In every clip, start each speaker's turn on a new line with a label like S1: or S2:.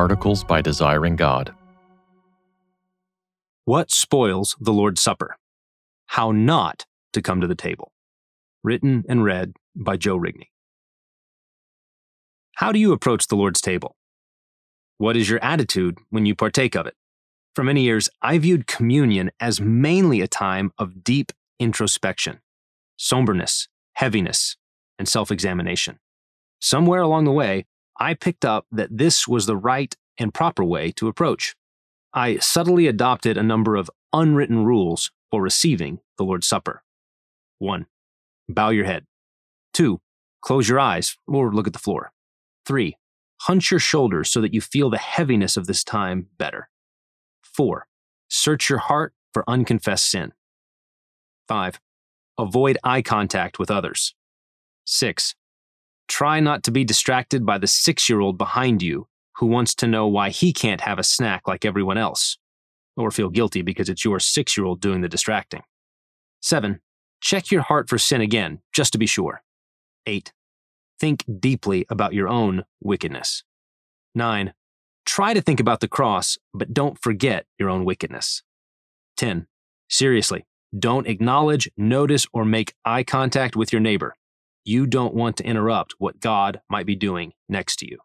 S1: Articles by Desiring God.
S2: What spoils the Lord's Supper? How not to come to the table. Written and read by Joe Rigney. How do you approach the Lord's table? What is your attitude when you partake of it? For many years, I viewed communion as mainly a time of deep introspection, somberness, heaviness, and self examination. Somewhere along the way, I picked up that this was the right and proper way to approach. I subtly adopted a number of unwritten rules for receiving the Lord's Supper. 1. Bow your head. 2. Close your eyes or look at the floor. 3. Hunch your shoulders so that you feel the heaviness of this time better. 4. Search your heart for unconfessed sin. 5. Avoid eye contact with others. 6. Try not to be distracted by the six year old behind you who wants to know why he can't have a snack like everyone else, or feel guilty because it's your six year old doing the distracting. 7. Check your heart for sin again, just to be sure. 8. Think deeply about your own wickedness. 9. Try to think about the cross, but don't forget your own wickedness. 10. Seriously, don't acknowledge, notice, or make eye contact with your neighbor you don't want to interrupt what God might be doing next to you.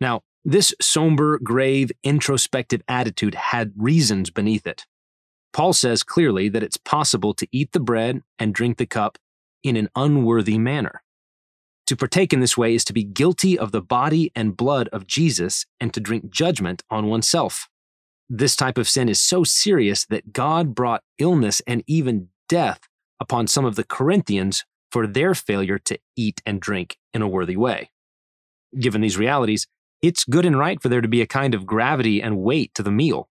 S2: Now, this somber, grave, introspective attitude had reasons beneath it. Paul says clearly that it's possible to eat the bread and drink the cup in an unworthy manner. To partake in this way is to be guilty of the body and blood of Jesus and to drink judgment on oneself. This type of sin is so serious that God brought illness and even death upon some of the Corinthians for their failure to eat and drink in a worthy way. Given these realities, it's good and right for there to be a kind of gravity and weight to the meal.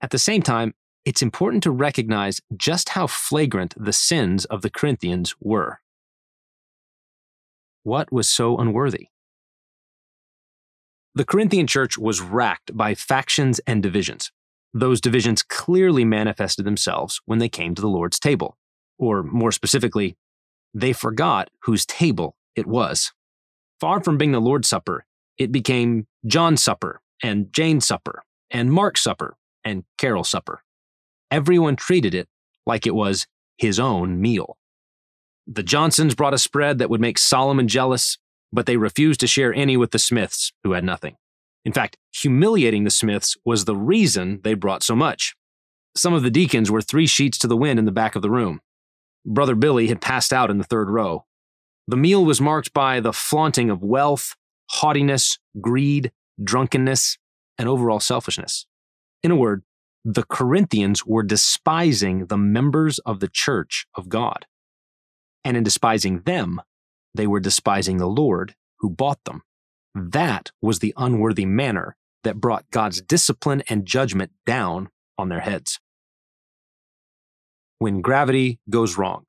S2: At the same time, it's important to recognize just how flagrant the sins of the Corinthians were. What was so unworthy? The Corinthian church was racked by factions and divisions. Those divisions clearly manifested themselves when they came to the Lord's table, or more specifically, they forgot whose table it was. Far from being the Lord's Supper, it became John's Supper and Jane's Supper and Mark's Supper and Carol's Supper. Everyone treated it like it was his own meal. The Johnsons brought a spread that would make Solomon jealous, but they refused to share any with the Smiths, who had nothing. In fact, humiliating the Smiths was the reason they brought so much. Some of the deacons were three sheets to the wind in the back of the room. Brother Billy had passed out in the third row. The meal was marked by the flaunting of wealth, haughtiness, greed, drunkenness, and overall selfishness. In a word, the Corinthians were despising the members of the church of God. And in despising them, they were despising the Lord who bought them. That was the unworthy manner that brought God's discipline and judgment down on their heads when gravity goes wrong.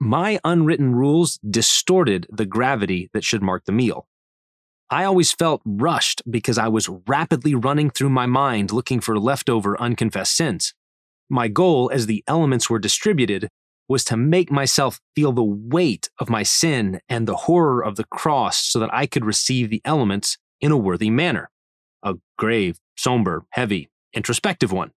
S2: My unwritten rules distorted the gravity that should mark the meal. I always felt rushed because I was rapidly running through my mind looking for leftover unconfessed sins. My goal, as the elements were distributed, was to make myself feel the weight of my sin and the horror of the cross so that I could receive the elements in a worthy manner. A grave, somber, heavy, introspective one.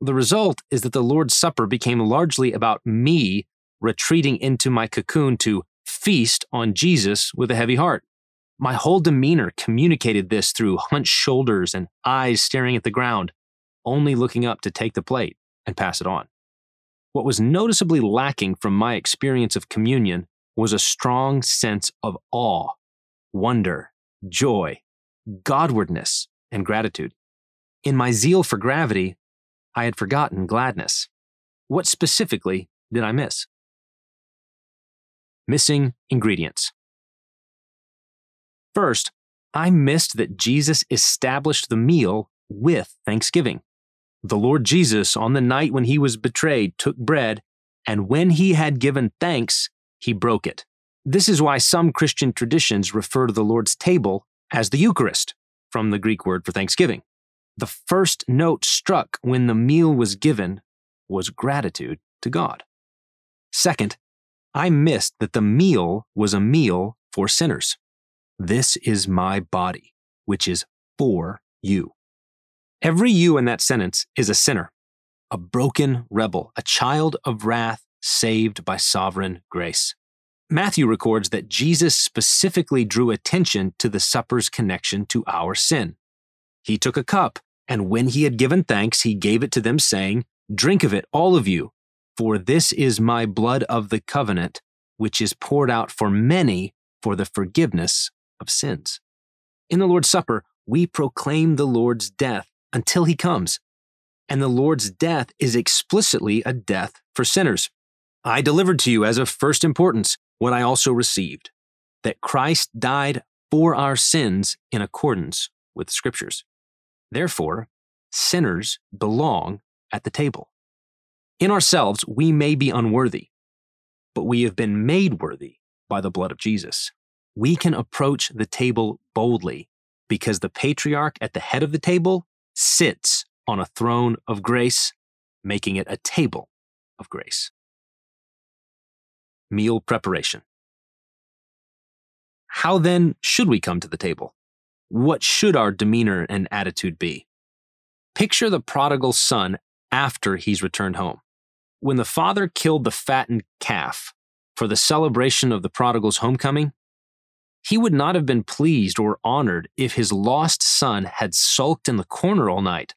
S2: The result is that the Lord's Supper became largely about me retreating into my cocoon to feast on Jesus with a heavy heart. My whole demeanor communicated this through hunched shoulders and eyes staring at the ground, only looking up to take the plate and pass it on. What was noticeably lacking from my experience of communion was a strong sense of awe, wonder, joy, Godwardness, and gratitude. In my zeal for gravity, I had forgotten gladness. What specifically did I miss? Missing ingredients. First, I missed that Jesus established the meal with thanksgiving. The Lord Jesus, on the night when he was betrayed, took bread, and when he had given thanks, he broke it. This is why some Christian traditions refer to the Lord's table as the Eucharist, from the Greek word for thanksgiving. The first note struck when the meal was given was gratitude to God. Second, I missed that the meal was a meal for sinners. This is my body. which is for you. Every you in that sentence is a sinner, a broken rebel, a child of wrath saved by sovereign grace. Matthew records that Jesus specifically drew attention to the supper's connection to our sin. He took a cup, and when he had given thanks, he gave it to them, saying, Drink of it, all of you, for this is my blood of the covenant, which is poured out for many for the forgiveness of sins. In the Lord's Supper, we proclaim the Lord's death until he comes. And the Lord's death is explicitly a death for sinners. I delivered to you as of first importance what I also received that Christ died for our sins in accordance with the Scriptures. Therefore, sinners belong at the table. In ourselves, we may be unworthy, but we have been made worthy by the blood of Jesus. We can approach the table boldly because the patriarch at the head of the table sits on a throne of grace, making it a table of grace. Meal preparation. How then should we come to the table? What should our demeanor and attitude be? Picture the prodigal son after he's returned home. When the father killed the fattened calf for the celebration of the prodigal's homecoming, he would not have been pleased or honored if his lost son had sulked in the corner all night,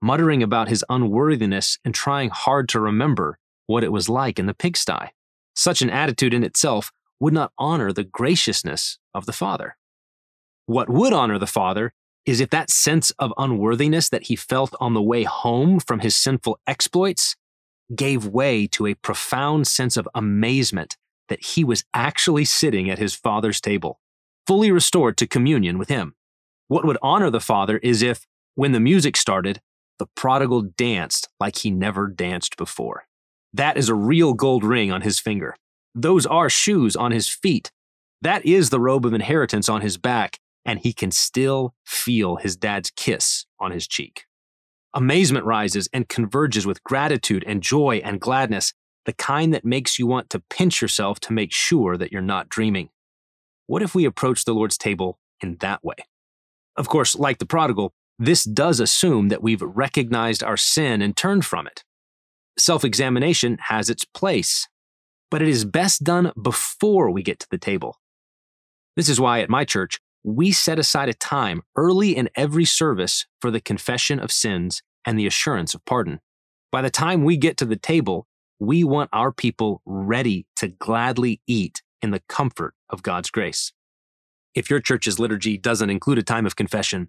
S2: muttering about his unworthiness and trying hard to remember what it was like in the pigsty. Such an attitude in itself would not honor the graciousness of the Father. What would honor the Father is if that sense of unworthiness that he felt on the way home from his sinful exploits gave way to a profound sense of amazement that he was actually sitting at his Father's table, fully restored to communion with him. What would honor the Father is if, when the music started, the prodigal danced like he never danced before. That is a real gold ring on his finger. Those are shoes on his feet. That is the robe of inheritance on his back, and he can still feel his dad's kiss on his cheek. Amazement rises and converges with gratitude and joy and gladness, the kind that makes you want to pinch yourself to make sure that you're not dreaming. What if we approach the Lord's table in that way? Of course, like the prodigal, this does assume that we've recognized our sin and turned from it self examination has its place, but it is best done before we get to the table. This is why at my church, we set aside a time early in every service for the confession of sins and the assurance of pardon. By the time we get to the table, we want our people ready to gladly eat in the comfort of God's grace. If your church's liturgy doesn't include a time of confession,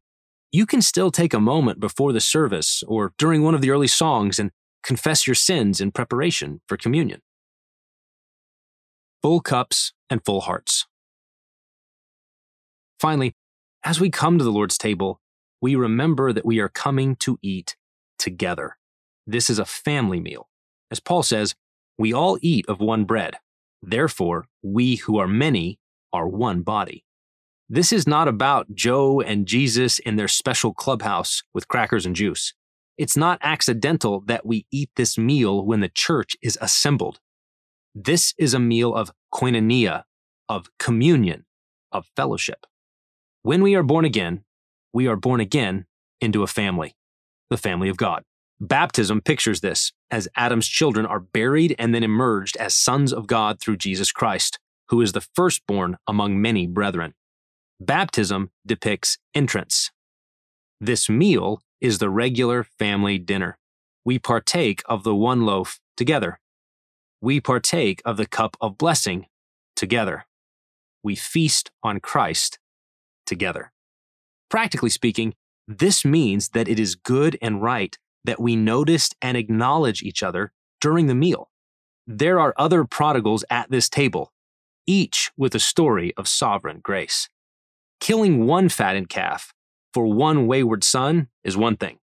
S2: you can still take a moment before the service or during one of the early songs and confess your sins in preparation for communion. Full cups and full hearts. Finally, as we come to the Lord's table, we remember that we are coming to eat together. This is a family meal. As Paul says, we all eat of one bread. Therefore, we who are many are one body. This is not about Joe and Jesus in their special clubhouse with crackers and juice. It's not accidental that we eat this meal when the church is assembled. This is a meal of koinonia, of communion, of fellowship. When we are born again, we are born again into a family, the family of God. Baptism pictures this as Adam's children are buried and then emerged as sons of God through Jesus Christ, who is the firstborn among many brethren. Baptism depicts entrance. This meal is the regular family dinner. We partake of the one loaf together. We partake of the cup of blessing together. We feast on Christ together. Practically speaking, this means that it is good and right that we notice and acknowledge each other during the meal. There are other prodigals at this table, each with a story of sovereign grace. Killing one fattened calf for one wayward son is one thing.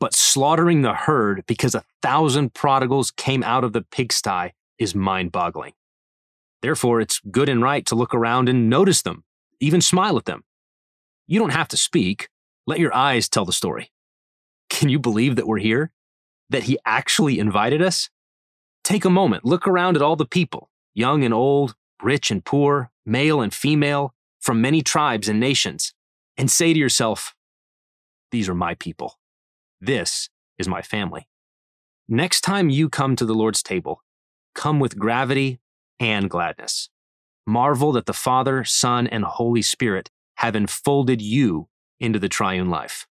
S2: But slaughtering the herd because a thousand prodigals came out of the pigsty is mind boggling. Therefore, it's good and right to look around and notice them, even smile at them. You don't have to speak, let your eyes tell the story. Can you believe that we're here? That he actually invited us? Take a moment, look around at all the people, young and old, rich and poor, male and female, from many tribes and nations and say to yourself, These are my people. This is my family. Next time you come to the Lord's table, come with gravity and gladness. Marvel that the Father, Son, and Holy Spirit have enfolded you into the triune life.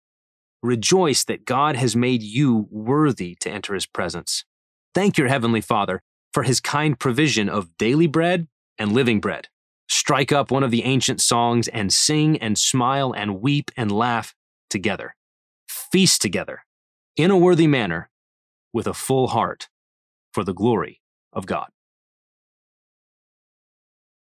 S2: Rejoice that God has made you worthy to enter his presence. Thank your heavenly Father for his kind provision of daily bread and living bread. Strike up one of the ancient songs and sing and smile and weep and laugh together. Feast together in a worthy manner with a full heart for the glory of God.